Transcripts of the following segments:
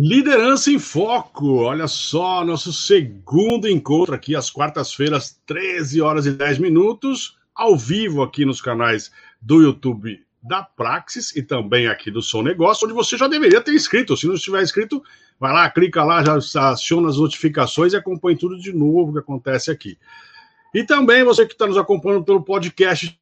Liderança em Foco, olha só, nosso segundo encontro aqui às quartas-feiras, 13 horas e 10 minutos, ao vivo aqui nos canais do YouTube da Praxis e também aqui do Som Negócio, onde você já deveria ter inscrito. Se não estiver inscrito, vai lá, clica lá, já aciona as notificações e acompanhe tudo de novo que acontece aqui. E também você que está nos acompanhando pelo podcast,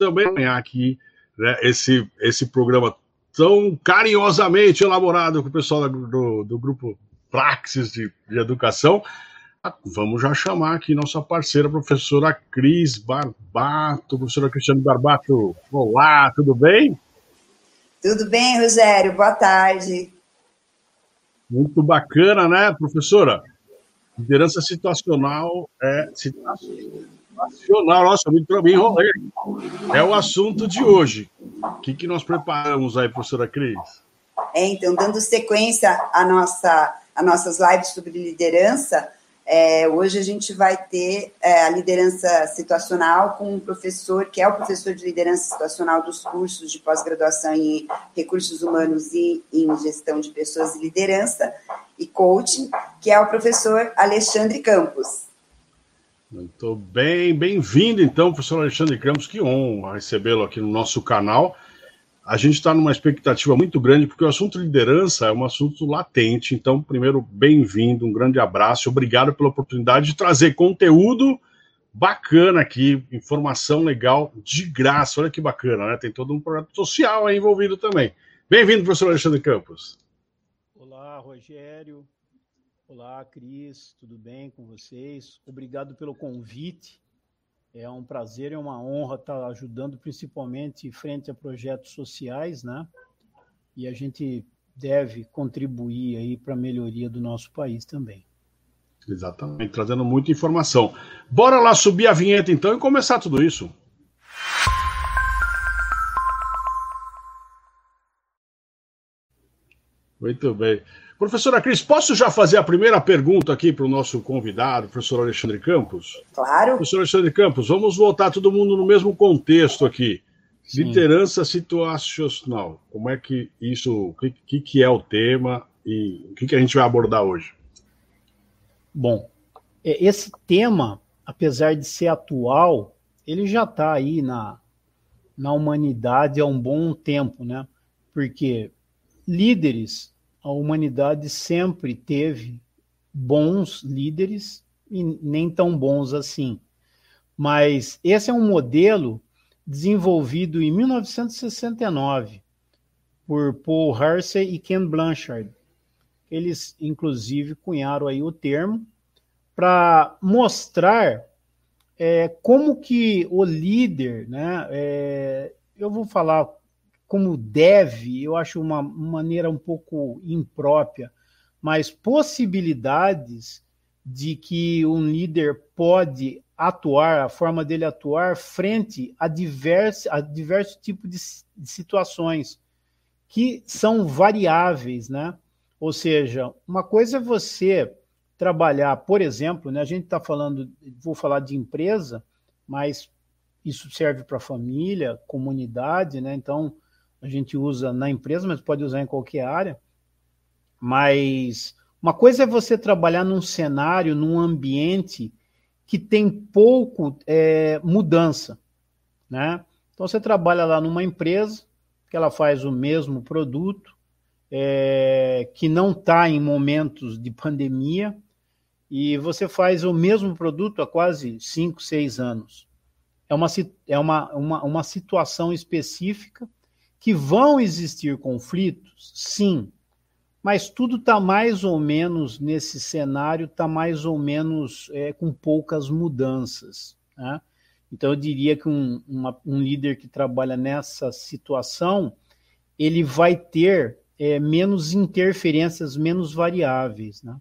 também aqui né, esse, esse programa tão carinhosamente elaborado com o pessoal do, do grupo Praxis de, de Educação. Vamos já chamar aqui nossa parceira, professora Cris Barbato. Professora Cristiane Barbato, olá, tudo bem? Tudo bem, Rogério, boa tarde. Muito bacana, né, professora? Liderança situacional é situacional. Nossa, me, me enrolei. É o assunto de hoje. O que, que nós preparamos aí, professora Cris? É, então, dando sequência à nossa, a nossas lives sobre liderança, é, hoje a gente vai ter é, a liderança situacional com um professor, que é o professor de liderança situacional dos cursos de pós-graduação em recursos humanos e em gestão de pessoas e liderança e coaching, que é o professor Alexandre Campos. Muito bem, bem-vindo então, professor Alexandre Campos, que honra recebê-lo aqui no nosso canal a gente está numa expectativa muito grande, porque o assunto liderança é um assunto latente. Então, primeiro, bem-vindo, um grande abraço, obrigado pela oportunidade de trazer conteúdo bacana aqui, informação legal, de graça. Olha que bacana, né? Tem todo um projeto social aí envolvido também. Bem-vindo, professor Alexandre Campos. Olá, Rogério. Olá, Cris. Tudo bem com vocês? Obrigado pelo convite. É um prazer e uma honra estar ajudando, principalmente frente a projetos sociais, né? E a gente deve contribuir aí para a melhoria do nosso país também. Exatamente, trazendo muita informação. Bora lá subir a vinheta então e começar tudo isso. Muito bem. Professora Cris, posso já fazer a primeira pergunta aqui para o nosso convidado, professor Alexandre Campos? Claro. Professor Alexandre Campos, vamos voltar todo mundo no mesmo contexto aqui. Sim. Liderança situacional. Como é que isso, o que, que, é o tema e o que, que a gente vai abordar hoje? Bom, é, esse tema, apesar de ser atual, ele já está aí na, na humanidade há um bom tempo, né? Porque líderes a humanidade sempre teve bons líderes e nem tão bons assim. Mas esse é um modelo desenvolvido em 1969 por Paul Hersey e Ken Blanchard. Eles, inclusive, cunharam aí o termo para mostrar é, como que o líder, né, é, eu vou falar como deve, eu acho uma maneira um pouco imprópria, mas possibilidades de que um líder pode atuar, a forma dele atuar frente a diversos, a diversos tipos de, de situações que são variáveis, né? Ou seja, uma coisa é você trabalhar, por exemplo, né, a gente está falando, vou falar de empresa, mas isso serve para família, comunidade, né? Então, a gente usa na empresa, mas pode usar em qualquer área. Mas uma coisa é você trabalhar num cenário, num ambiente que tem pouco é, mudança, né? Então você trabalha lá numa empresa que ela faz o mesmo produto, é, que não está em momentos de pandemia, e você faz o mesmo produto há quase 5, 6 anos. É uma, é uma, uma, uma situação específica que vão existir conflitos? Sim, mas tudo está mais ou menos nesse cenário, está mais ou menos é, com poucas mudanças. Né? Então, eu diria que um, uma, um, líder que trabalha nessa situação, ele vai ter é, menos interferências, menos variáveis. Né?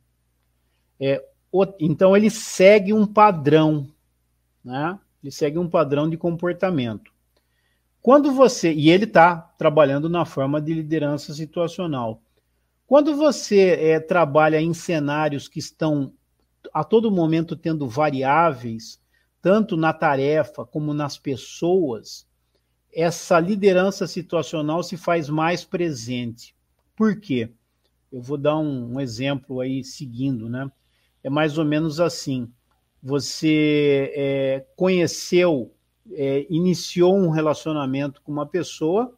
É, o, então, ele segue um padrão, né? ele segue um padrão de comportamento. Quando você. E ele está trabalhando na forma de liderança situacional. Quando você é, trabalha em cenários que estão a todo momento tendo variáveis, tanto na tarefa como nas pessoas, essa liderança situacional se faz mais presente. Por quê? Eu vou dar um, um exemplo aí seguindo, né? É mais ou menos assim. Você é, conheceu, é, iniciou um relacionamento com uma pessoa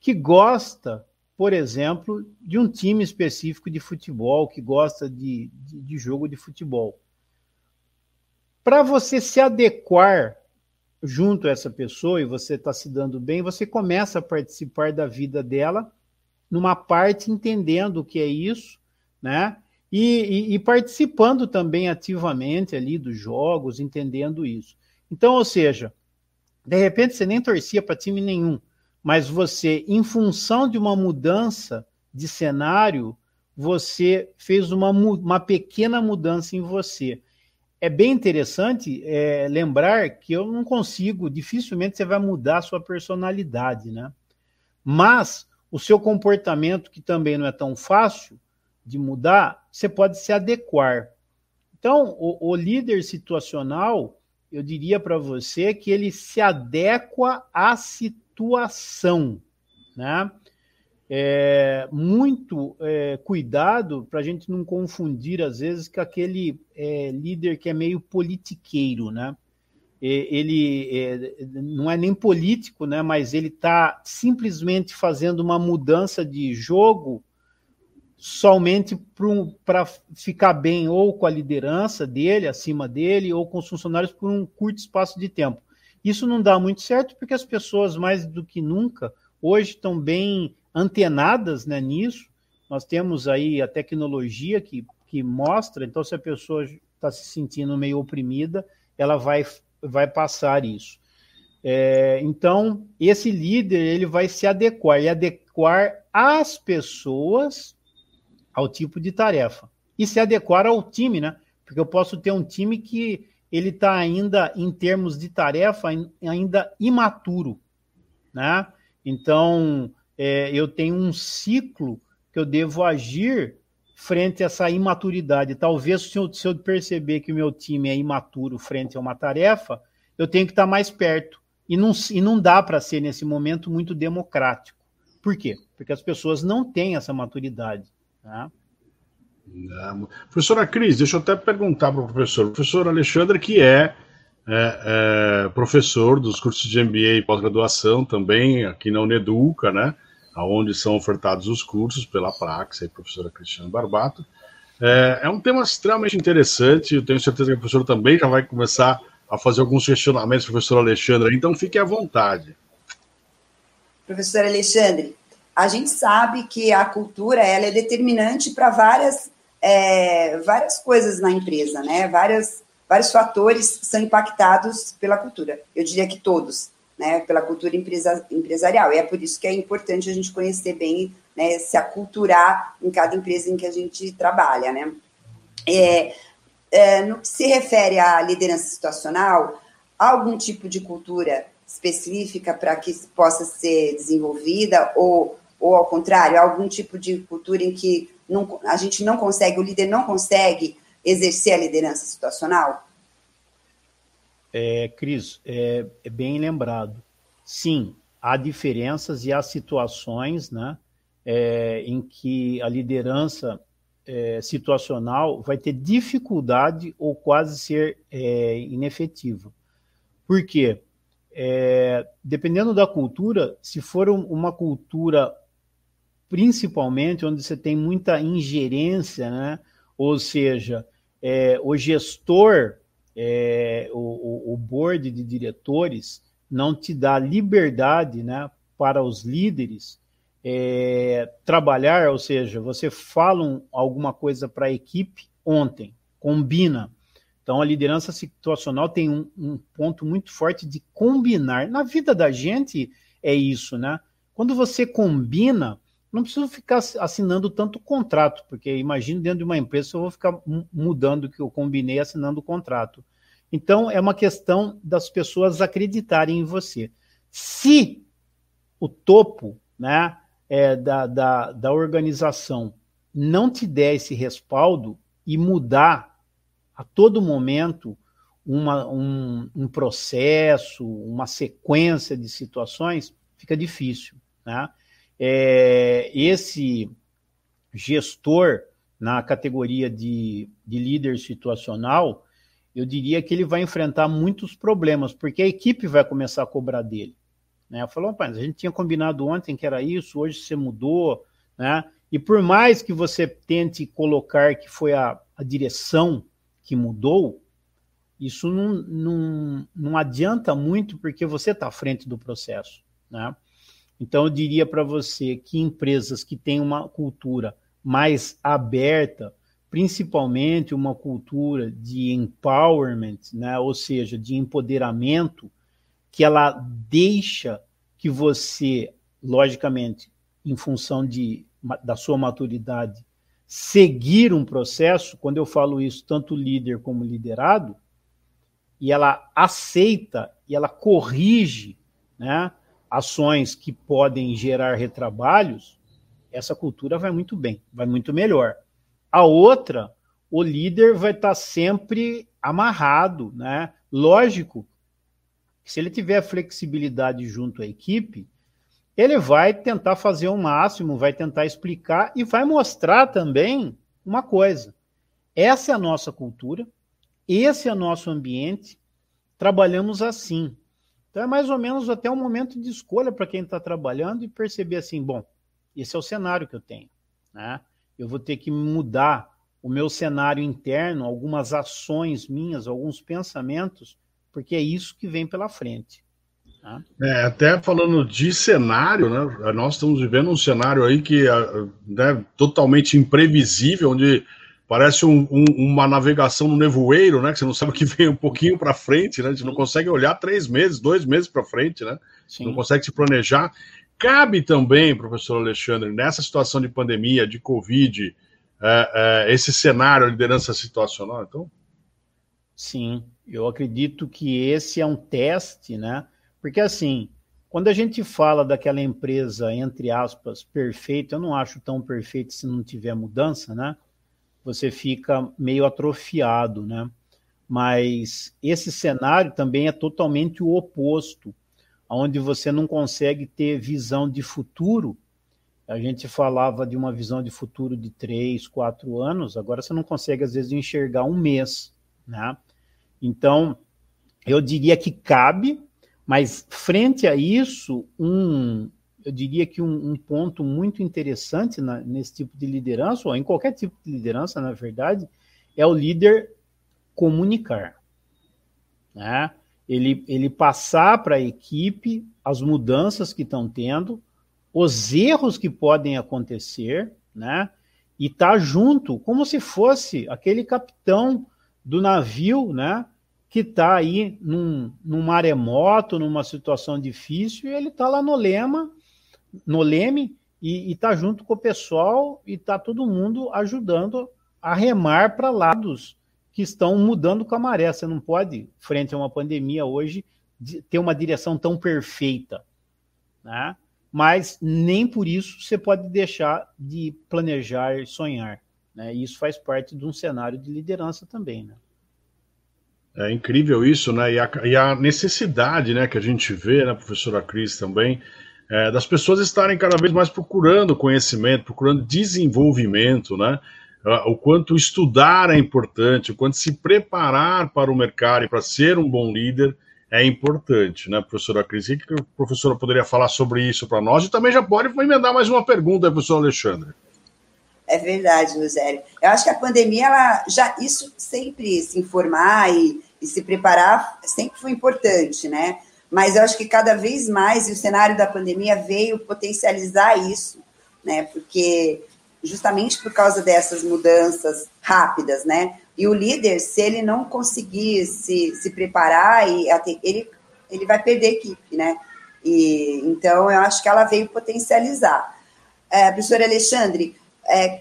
que gosta, por exemplo, de um time específico de futebol, que gosta de, de, de jogo de futebol. Para você se adequar junto a essa pessoa e você está se dando bem, você começa a participar da vida dela numa parte entendendo o que é isso, né? E, e, e, participando também ativamente ali dos jogos, entendendo isso. Então, ou seja, de repente você nem torcia para time nenhum, mas você, em função de uma mudança de cenário, você fez uma, uma pequena mudança em você. É bem interessante é, lembrar que eu não consigo, dificilmente você vai mudar a sua personalidade, né? Mas o seu comportamento, que também não é tão fácil de mudar, você pode se adequar. Então, o, o líder situacional, eu diria para você que ele se adequa à situação, né? É, muito é, cuidado para a gente não confundir, às vezes, com aquele é, líder que é meio politiqueiro, né? ele é, não é nem político, né, mas ele está simplesmente fazendo uma mudança de jogo somente para ficar bem ou com a liderança dele, acima dele, ou com os funcionários por um curto espaço de tempo. Isso não dá muito certo porque as pessoas, mais do que nunca, hoje estão bem antenadas né, nisso. Nós temos aí a tecnologia que, que mostra, então, se a pessoa está se sentindo meio oprimida, ela vai vai passar isso. É, então, esse líder ele vai se adequar e adequar as pessoas ao tipo de tarefa e se adequar ao time, né? Porque eu posso ter um time que ele está ainda em termos de tarefa ainda imaturo, né? Então é, eu tenho um ciclo que eu devo agir frente a essa imaturidade. Talvez se eu, se eu perceber que o meu time é imaturo frente a uma tarefa, eu tenho que estar mais perto. E não, e não dá para ser, nesse momento, muito democrático. Por quê? Porque as pessoas não têm essa maturidade. Não. Professora Cris, deixa eu até perguntar para o professor. O professor Alexandre, que é, é, é professor dos cursos de MBA e pós-graduação também aqui na Uneduca, né? onde são ofertados os cursos pela Praxa e professora Cristiane Barbato. É, é, um tema extremamente interessante, eu tenho certeza que o professor também já vai começar a fazer alguns questionamentos, professor Alexandre, então fique à vontade. Professor Alexandre, a gente sabe que a cultura ela é determinante para várias, é, várias coisas na empresa, né? Várias, vários fatores são impactados pela cultura. Eu diria que todos né, pela cultura empresa, empresarial. E é por isso que é importante a gente conhecer bem, né, se aculturar em cada empresa em que a gente trabalha, né. É, é, no que se refere à liderança situacional, há algum tipo de cultura específica para que possa ser desenvolvida ou, ou ao contrário, algum tipo de cultura em que não, a gente não consegue, o líder não consegue exercer a liderança situacional? É, Cris, é, é, bem lembrado. Sim, há diferenças e há situações né, é, em que a liderança é, situacional vai ter dificuldade ou quase ser é, inefetiva. Por quê? É, dependendo da cultura, se for uma cultura principalmente onde você tem muita ingerência, né? ou seja, o gestor é, o, o board de diretores não te dá liberdade né, para os líderes é, trabalhar, ou seja, você fala um, alguma coisa para a equipe ontem, combina. Então, a liderança situacional tem um, um, ponto muito forte de combinar. Na vida da gente é isso, né? Quando você combina, não preciso ficar assinando tanto contrato, porque imagino dentro de uma empresa eu vou ficar mudando o que eu combinei assinando o contrato. Então, é uma questão das pessoas acreditarem em você. Se o topo né, é, da, da, da organização não te der esse respaldo e mudar a todo momento uma, um, um processo, uma sequência de situações, fica difícil. Né? É, esse gestor na categoria de, de líder situacional, eu diria que ele vai enfrentar muitos problemas, porque a equipe vai começar a cobrar dele. Né? Falou, mas a gente tinha combinado ontem que era isso, hoje você mudou, né? E por mais que você tente colocar que foi a, a direção que mudou, isso não, não, não adianta muito porque você está à frente do processo. Né? Então, eu diria para você que empresas que têm uma cultura mais aberta, principalmente uma cultura de empowerment, né? ou seja, de empoderamento, que ela deixa que você, logicamente, em função de, da sua maturidade, seguir um processo, quando eu falo isso, tanto líder como liderado, e ela aceita e ela corrige né, ações que podem gerar retrabalhos, essa cultura vai muito bem, vai muito melhor. A outra, o líder vai estar sempre amarrado, né? Lógico se ele tiver flexibilidade junto à equipe, ele vai tentar fazer o máximo, vai tentar explicar e vai mostrar também uma coisa. Essa é a nossa cultura, esse é o nosso ambiente, trabalhamos assim. Então é mais ou menos até um momento de escolha para quem está trabalhando e perceber assim, bom, esse é o cenário que eu tenho. Né? Eu vou ter que mudar o meu cenário interno, algumas ações minhas, alguns pensamentos, porque é isso que vem pela frente. Tá? É, até falando de cenário, né, nós estamos vivendo um cenário aí que é né, totalmente imprevisível, onde parece um, um, uma navegação no nevoeiro, né? Que você não sabe o que vem um pouquinho para frente, né? A gente não consegue olhar três meses, dois meses para frente, né? Sim. Não consegue se planejar. Cabe também, professor Alexandre, nessa situação de pandemia, de Covid, é, é, esse cenário, a liderança situacional, então? Sim, eu acredito que esse é um teste, né? Porque assim, quando a gente fala daquela empresa, entre aspas, perfeita, eu não acho tão perfeito se não tiver mudança, né? Você fica meio atrofiado, né? Mas esse cenário também é totalmente o oposto, onde você não consegue ter visão de futuro. A gente falava de uma visão de futuro de três, quatro anos, agora você não consegue, às vezes, enxergar um mês, né? Então, eu diria que cabe, mas frente a isso, um, eu diria que um, um ponto muito interessante na, nesse tipo de liderança, ou em qualquer tipo de liderança, na verdade, é o líder comunicar. Né? Ele, ele passar para a equipe as mudanças que estão tendo, os erros que podem acontecer, né? E estar tá junto, como se fosse aquele capitão do navio, né? Que está aí num, num maremoto, numa situação difícil, e ele está lá no lema, no leme, e está junto com o pessoal e está todo mundo ajudando a remar para lados que estão mudando com a maré. Você não pode, frente a uma pandemia hoje, ter uma direção tão perfeita. Né? Mas nem por isso você pode deixar de planejar sonhar. Né? E isso faz parte de um cenário de liderança também. Né? É incrível isso, né? E a, e a, necessidade né, que a gente vê, né, professora Cris, também, é, das pessoas estarem cada vez mais procurando conhecimento, procurando desenvolvimento, né? O quanto estudar é importante, o quanto se preparar para o mercado e para ser um bom líder é importante, né, professora Cris? O que a professora poderia falar sobre isso para nós? E também já pode emendar mais uma pergunta, professor Alexandre. É verdade, Rogério. Eu acho que a pandemia, ela já isso sempre se informar e, e se preparar sempre foi importante, né? Mas eu acho que cada vez mais e o cenário da pandemia veio potencializar isso, né? Porque justamente por causa dessas mudanças rápidas, né? E o líder, se ele não conseguir se, se preparar, e ele, ele vai perder equipe, né? E, então, eu acho que ela veio potencializar. É, professor Alexandre, é,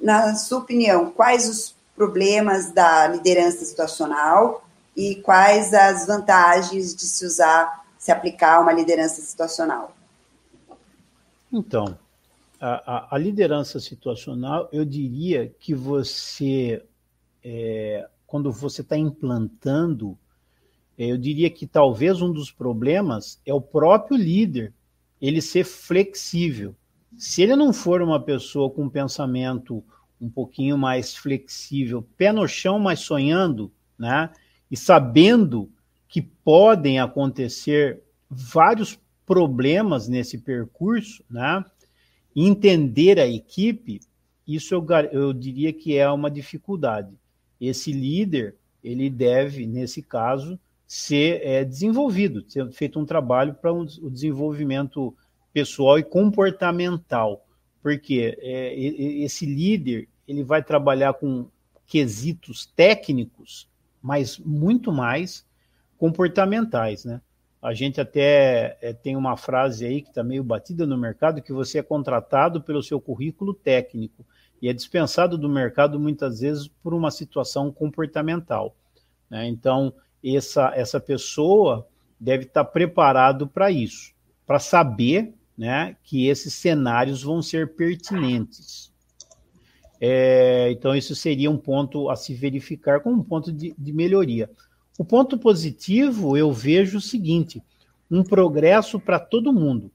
na sua opinião, quais os problemas da liderança situacional e quais as vantagens de se usar, se aplicar uma liderança situacional? Então, a, a, a liderança situacional, eu diria que você, é, quando você está implantando, é, eu diria que talvez um dos problemas é o próprio líder ele ser flexível. Se ele não for uma pessoa com um pensamento um pouquinho mais flexível, pé no chão, mas sonhando, né? E sabendo que podem acontecer vários problemas nesse percurso, né? Entender a equipe, isso eu, eu diria que é uma dificuldade. Esse líder, ele deve, nesse caso, ser é, desenvolvido, ser feito um trabalho para um, o desenvolvimento pessoal e comportamental, porque é, esse líder ele vai trabalhar com quesitos técnicos, mas muito mais comportamentais, né? A gente até é, tem uma frase aí que está meio batida no mercado, que você é contratado pelo seu currículo técnico e é dispensado do mercado muitas vezes por uma situação comportamental. Né? Então, essa, essa pessoa deve estar preparado para isso, para saber né, que esses cenários vão ser pertinentes. É, então, isso seria um ponto a se verificar como um ponto de, de melhoria. O ponto positivo, eu vejo o seguinte: um progresso para todo mundo,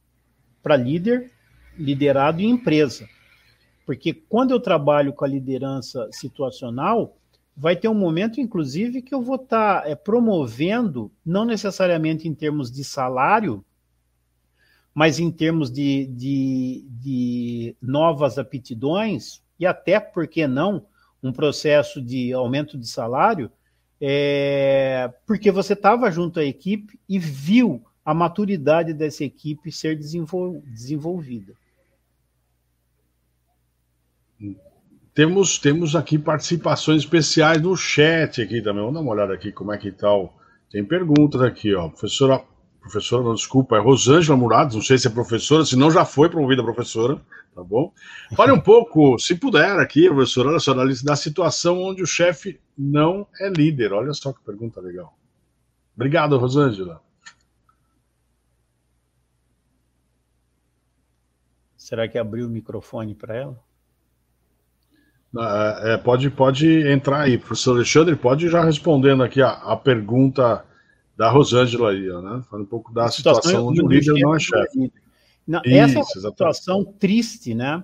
para líder, liderado e empresa. Porque quando eu trabalho com a liderança situacional, vai ter um momento, inclusive, que eu vou estar tá, é, promovendo, não necessariamente em termos de salário, mas em termos de, de, de novas aptidões, e até, por que não, um processo de aumento de salário, é, porque você estava junto à equipe e viu a maturidade dessa equipe ser desenvol, desenvolvida. Temos, temos aqui participações especiais no chat aqui também. Vamos dar uma olhada aqui como é que tal. Tá Tem perguntas aqui, ó. Professora, professora, não, desculpa, é Rosângela Murados, não sei se é professora, se não já foi promovida professora, tá bom? Fale um pouco, se puder aqui, professora, olha só, da situação onde o chefe não é líder. Olha só que pergunta legal. Obrigado, Rosângela. Será que abriu o microfone para ela? É, é, pode, pode entrar aí, professor Alexandre, pode ir já respondendo aqui a, a pergunta da Rosângela aí, né? Falando um pouco da situação, situação onde o líder não é chefe. Não, Isso, essa é uma situação triste, né?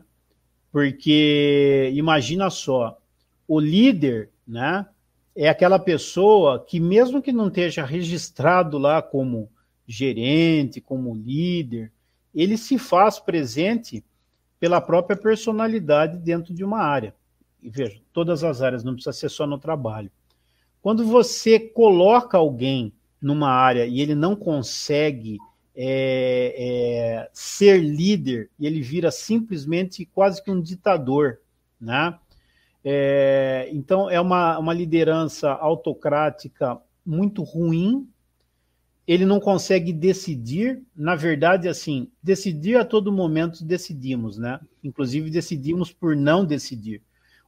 Porque imagina só, o líder, né? É aquela pessoa que, mesmo que não esteja registrado lá como gerente, como líder, ele se faz presente pela própria personalidade dentro de uma área e veja, todas as áreas, não precisa ser só no trabalho. Quando você coloca alguém numa área e ele não consegue é, é, ser líder, e ele vira simplesmente quase que um ditador, né? É, então é uma, uma liderança autocrática muito ruim. Ele não consegue decidir. Na verdade, assim, decidir a todo momento decidimos, né? Inclusive decidimos por não decidir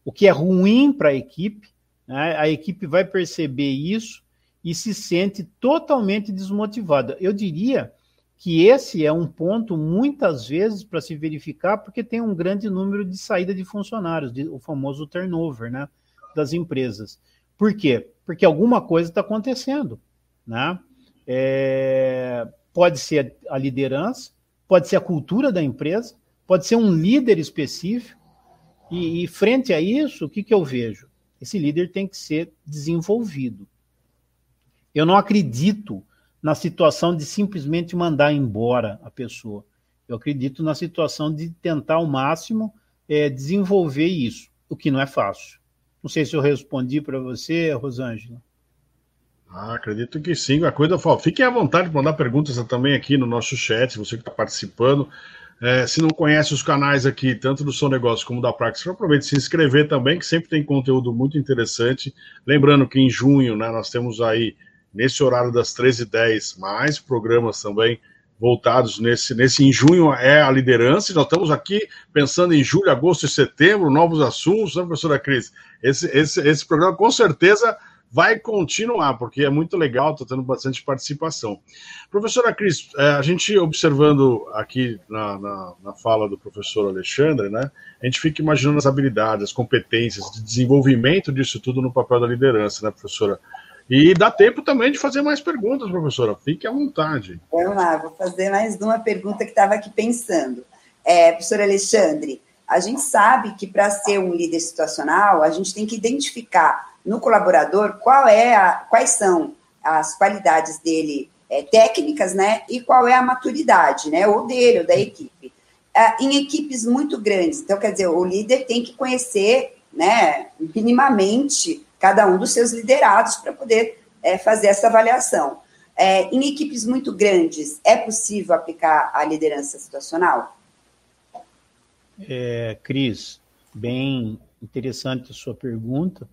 o que é ruim para a equipe, né? a equipe vai perceber isso e se sente totalmente desmotivada. Eu diria que esse é um ponto, muitas vezes, para se verificar, porque tem um grande número de saída de funcionários, de, o famoso turnover né, das empresas. Por quê? Porque alguma coisa está acontecendo. Né? É, pode ser a liderança, pode ser a cultura da empresa, pode ser um líder específico, e, e frente a isso, o que, que eu vejo? Esse líder tem que ser desenvolvido. Eu não acredito na situação de simplesmente mandar embora a pessoa. Eu acredito na situação de tentar ao máximo é, desenvolver isso, o que não é fácil. Não sei se eu respondi para você, Rosângela. Ah, acredito que sim. A coisa fala. Fiquem à vontade para mandar perguntas também aqui no nosso chat, você que está participando. É, se não conhece os canais aqui, tanto do Som Negócio como da Praxis, aproveite se inscrever também, que sempre tem conteúdo muito interessante. Lembrando que em junho, né, nós temos aí, nesse horário das 13h10, mais programas também voltados nesse, nesse em junho é a liderança. Nós estamos aqui pensando em julho, agosto e setembro, novos assuntos, né, professora Cris? Esse, esse, esse programa com certeza vai continuar, porque é muito legal, está tendo bastante participação. Professora Cris, é, a gente observando aqui na, na, na, fala do professor Alexandre, né, a gente fica imaginando as habilidades, as competências de desenvolvimento disso tudo no papel da liderança, né, professora? E dá tempo também de fazer mais perguntas, professora. Fique à vontade. Vamos lá, vou fazer mais uma pergunta que estava aqui pensando. É, professor Alexandre, a gente sabe que para ser um líder situacional, a gente tem que identificar no colaborador qual é a, quais são as qualidades dele é, técnicas, né? E qual é a maturidade, né? Ou dele, ou da equipe. É, em equipes muito grandes, então, quer dizer, o líder tem que conhecer, né, minimamente cada um dos seus liderados para poder é, fazer essa avaliação. É, em equipes muito grandes, é possível aplicar a liderança situacional? É, Cris, bem interessante a sua pergunta.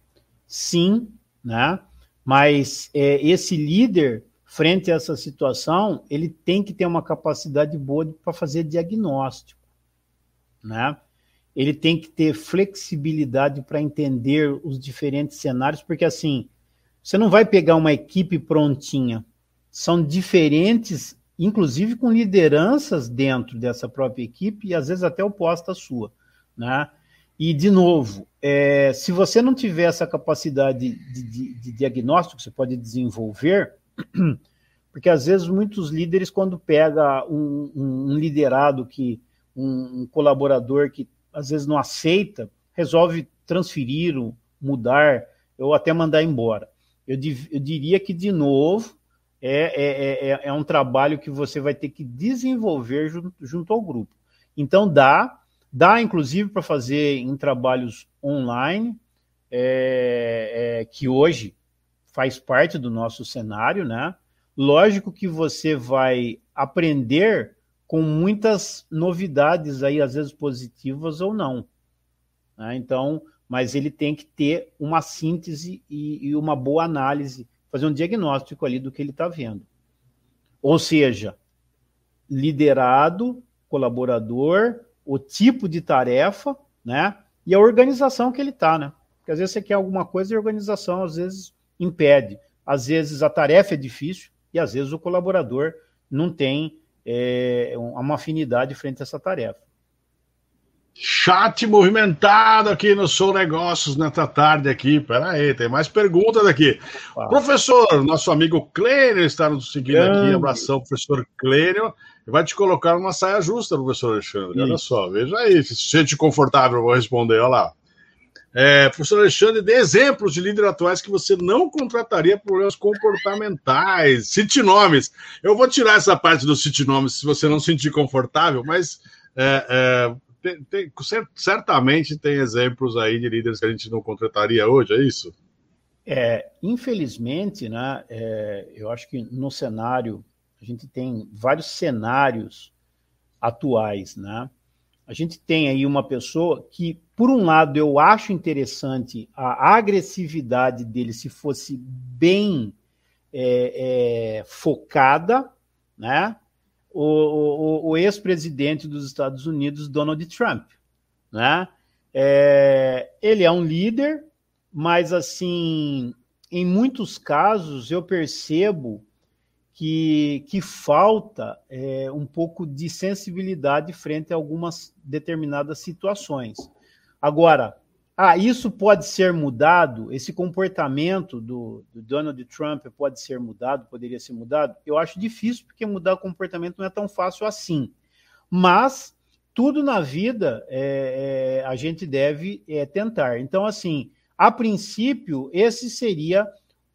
Sim, né? Mas é, esse líder, frente a essa situação, ele tem que ter uma capacidade boa para fazer diagnóstico, né? Ele tem que ter flexibilidade para entender os diferentes cenários, porque assim, você não vai pegar uma equipe prontinha. São diferentes inclusive com lideranças dentro dessa própria equipe e às vezes até oposta à sua, né? E de novo, é, se você não tiver essa capacidade de, de, de diagnóstico, você pode desenvolver, porque às vezes muitos líderes quando pega um, um, liderado que um, um, colaborador que às vezes não aceita, resolve transferir, mudar ou até mandar embora. Eu, eu diria que de novo é, é, é, é, um trabalho que você vai ter que desenvolver junto, junto ao grupo. Então dá, dá inclusive para fazer em trabalhos online, é, é, que hoje faz parte do nosso cenário, né? Lógico que você vai aprender com muitas novidades aí, às vezes positivas ou não. Né? Então, mas ele tem que ter uma síntese e, e uma boa análise fazer um diagnóstico ali do que ele está vendo. Ou seja, liderado, colaborador, o tipo de tarefa, né? E a organização que ele está, né? Porque às vezes você quer alguma coisa e a organização às vezes impede. Às vezes a tarefa é difícil e às vezes o colaborador não tem é, uma afinidade frente a essa tarefa. Chat movimentado aqui no Sou Negócios nesta tarde aqui. Pera aí, tem mais perguntas aqui. Ah. Professor, nosso amigo Clênio está nos seguindo Grande. aqui. Abração, professor Clênio. Vai te colocar uma saia justa, professor Alexandre. Isso. Olha só, veja aí. Se sente confortável, eu vou responder. Olha lá. É, professor Alexandre, dê exemplos de líderes atuais que você não contrataria por problemas comportamentais. Cite nomes. Eu vou tirar essa parte dos cite nomes se você não se sentir confortável, mas é, é, tem, tem, certamente tem exemplos aí de líderes que a gente não contrataria hoje, é isso? É, infelizmente, né, é, eu acho que no cenário, a gente tem vários cenários atuais, né? A gente tem aí uma pessoa que, por um lado, eu acho interessante a agressividade dele se fosse bem é, é, focada, né? o, o, o ex-presidente dos Estados Unidos, Donald Trump. Né? É, ele é um líder, mas assim, em muitos casos eu percebo que, que falta é, um pouco de sensibilidade frente a algumas determinadas situações. Agora, ah, isso pode ser mudado, esse comportamento do, do, Donald Trump pode ser mudado, poderia ser mudado? Eu acho difícil, porque mudar o comportamento não é tão fácil assim. Mas tudo na vida é, é, a gente deve é, tentar. Então, assim, a princípio, esse seria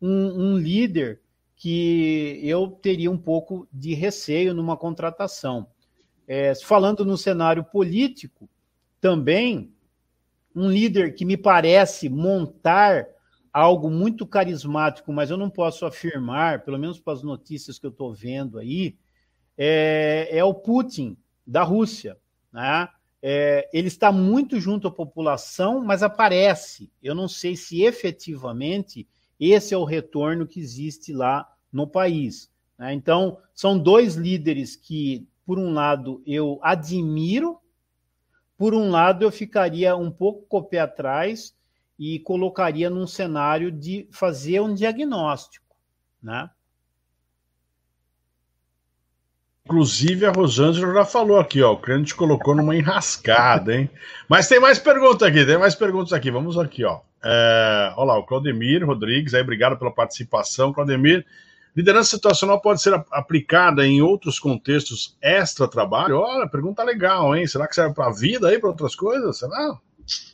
um, um líder que eu teria um pouco de receio numa contratação. É, falando no cenário político, também um líder que me parece montar algo muito carismático, mas eu não posso afirmar, pelo menos para as notícias que eu estou vendo aí, é, é, o Putin da Rússia. Né? É, ele está muito junto à população, mas aparece. Eu não sei se efetivamente esse é o retorno que existe lá no país. Né? Então, são dois líderes que, por um lado, eu admiro por um lado, eu ficaria um pouco com o pé atrás e colocaria num cenário de fazer um diagnóstico, né? Inclusive, a Rosângela já falou aqui, ó. O cliente colocou numa enrascada, hein? Mas tem mais perguntas aqui, tem mais perguntas aqui. Vamos aqui, ó. É, olha lá, o Claudemir Rodrigues, aí, obrigado pela participação. Claudemir, liderança situacional pode ser aplicada em outros contextos extra-trabalho? Olha, pergunta legal, hein? Será que serve para a vida aí, para outras coisas? Será?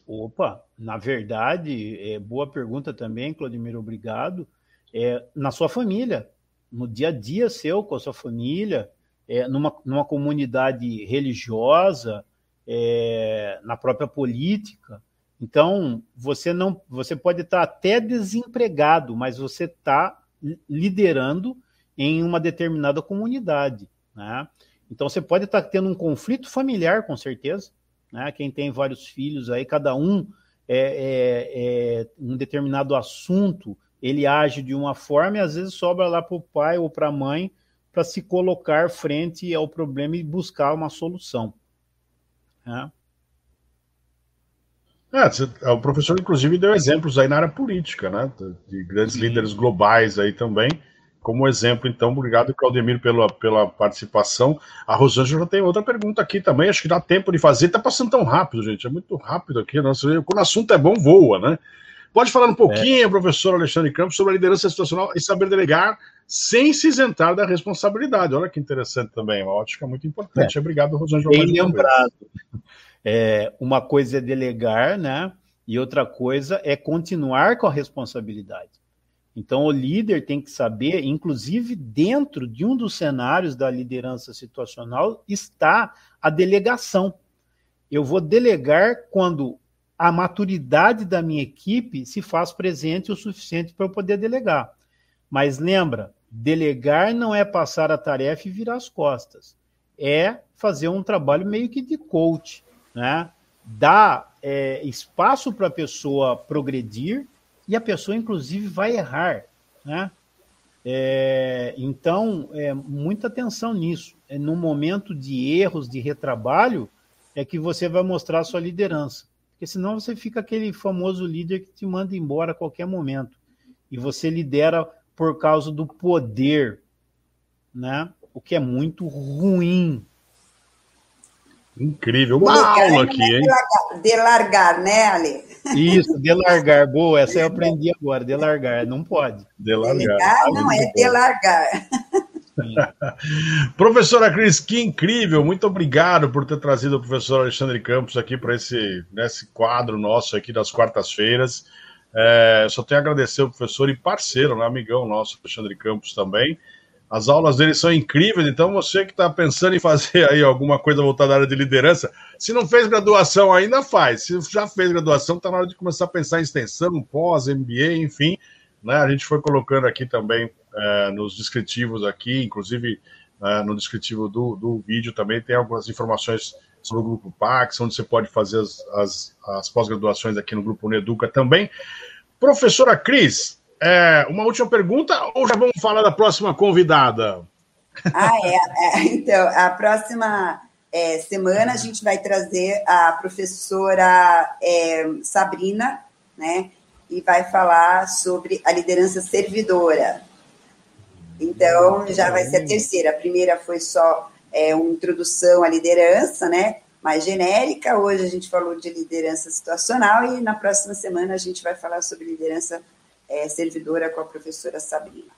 Opa, na verdade, é boa pergunta também, Claudemir, obrigado. É, na sua família, no dia a dia seu, com a sua família, é, numa, numa comunidade religiosa, é, na própria política. Então, você não, você pode estar até desempregado, mas você está liderando em uma determinada comunidade, né? Então, você pode estar tendo um conflito familiar, com certeza, né? Quem tem vários filhos aí, cada um é, é, é um determinado assunto, ele age de uma forma e às vezes sobra lá para o pai ou para a mãe para se colocar frente ao problema e buscar uma solução. Né? É, o professor, inclusive, deu exemplos aí na área política, né? De grandes Sim. líderes globais aí também. Como exemplo, então, obrigado, Claudemir, pela, pela participação. A Rosângela tem outra pergunta aqui também, acho que dá tempo de fazer. Tá passando tão rápido, gente, é muito rápido aqui. Nossa, quando o assunto é bom, voa, né? Pode falar um pouquinho, é. professor Alexandre Campos, sobre a liderança situacional e saber delegar sem se isentar da responsabilidade. Olha que interessante também, uma ótica muito importante. É. Obrigado, Rosângela. Bem lembrado. É, uma coisa é delegar, né? E outra coisa é continuar com a responsabilidade. Então, o líder tem que saber, inclusive dentro de um dos cenários da liderança situacional, está a delegação. Eu vou delegar quando a maturidade da minha equipe se faz presente o suficiente para eu poder delegar. Mas lembra, delegar não é passar a tarefa e virar as costas. É fazer um trabalho meio que de coach, né? Dar é, espaço para a pessoa progredir e a pessoa, inclusive, vai errar, né? É, então, é, muita atenção nisso. É no momento de erros, de retrabalho, é que você vai mostrar a sua liderança. Porque senão você fica aquele famoso líder que te manda embora a qualquer momento. E você lidera por causa do poder, né? O que é muito ruim. Incrível. Uma aula aqui, hein? Delargar, né, Ale? Isso, delargar. Boa, essa eu aprendi agora. Delargar. Não pode. Delargar. Não é delargar. Professora Cris, que incrível! Muito obrigado por ter trazido o professor Alexandre Campos aqui para esse nesse quadro nosso aqui das quartas-feiras. É, só tenho a agradecer ao professor e parceiro, né, amigão nosso, Alexandre Campos também. As aulas dele são incríveis, então você que está pensando em fazer aí alguma coisa voltada à área de liderança, se não fez graduação ainda, faz. Se já fez graduação, está na hora de começar a pensar em extensão, pós, MBA, enfim. Né, a gente foi colocando aqui também é, nos descritivos aqui, inclusive é, no descritivo do, do vídeo também tem algumas informações sobre o Grupo Pax, onde você pode fazer as, as, as pós-graduações aqui no Grupo Uneduca também. Professora Cris, é, uma última pergunta ou já vamos falar da próxima convidada? Ah, é. é então, a próxima é, semana a gente vai trazer a professora é, Sabrina, né? E vai falar sobre a liderança servidora. Então, já vai ser a terceira. A primeira foi só é, uma introdução à liderança, né? Mais genérica. Hoje a gente falou de liderança situacional e na próxima semana a gente vai falar sobre liderança é, servidora com a professora Sabrina.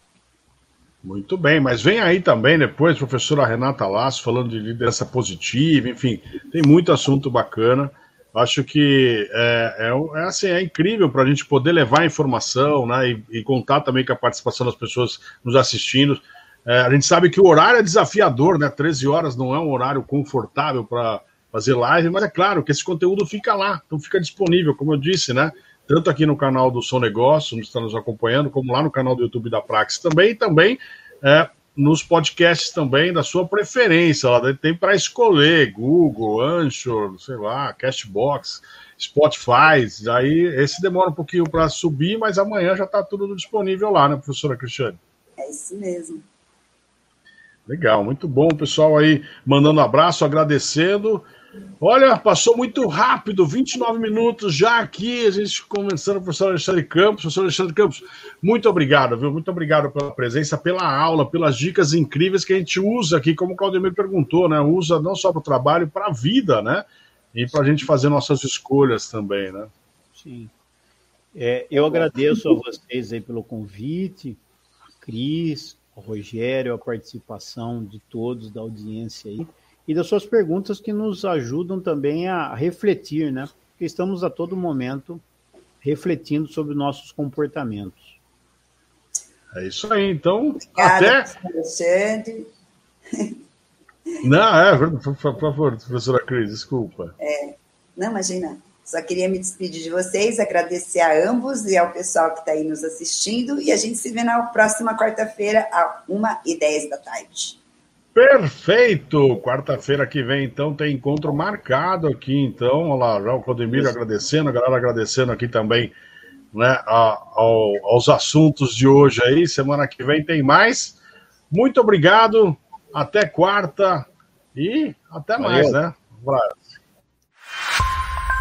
Muito bem, mas vem aí também depois, professora Renata Lasso, falando de liderança positiva, enfim, tem muito assunto bacana. Acho que é, é, é assim, é incrível para a gente poder levar informação né, e, e, contar também com a participação das pessoas nos assistindo. É, a gente sabe que o horário é desafiador, né? 13 horas não é um horário confortável para fazer live, mas é claro que esse conteúdo fica lá, então fica disponível, como eu disse, né? Tanto aqui no canal do Som Negócio, onde está nos acompanhando, como lá no canal do YouTube da Praxis também, e também é, nos podcasts também da sua preferência. Lá tem para escolher Google, Anchor, sei lá, Castbox, Spotify. Aí esse demora um pouquinho para subir, mas amanhã já está tudo disponível lá, né, professora Cristiane? É isso mesmo. Legal, muito bom, pessoal aí mandando abraço, agradecendo. Olha, passou muito rápido, 29 minutos já aqui, a gente conversando com o professor Alexandre Campos. Professor Alexandre Campos, muito obrigado, viu? Muito obrigado pela presença, pela aula, pelas dicas incríveis que a gente usa aqui, como o Claudemir perguntou, né? Usa não só para o trabalho, para a vida, né? E para a gente fazer nossas escolhas também, né? Sim. É, eu agradeço a vocês aí pelo convite, a Cris, Rogério, a participação de todos da audiência aí e das suas perguntas que nos ajudam também a refletir, né? Porque estamos a todo momento refletindo sobre nossos comportamentos. É isso aí, então. Obrigada, até. Alexandre. Não, é, por, por favor, professora Cris, desculpa. É, não, imagina. Só queria me despedir de vocês, agradecer a ambos e ao pessoal que está aí nos assistindo. E a gente se vê na próxima quarta-feira, às 1h10 da tarde. Perfeito! Quarta-feira que vem, então, tem encontro marcado aqui, então. Olha lá, já o Codemiro agradecendo, a galera agradecendo aqui também né, a, ao, aos assuntos de hoje aí. Semana que vem tem mais. Muito obrigado, até quarta e até mais, Valeu. né? Um abraço.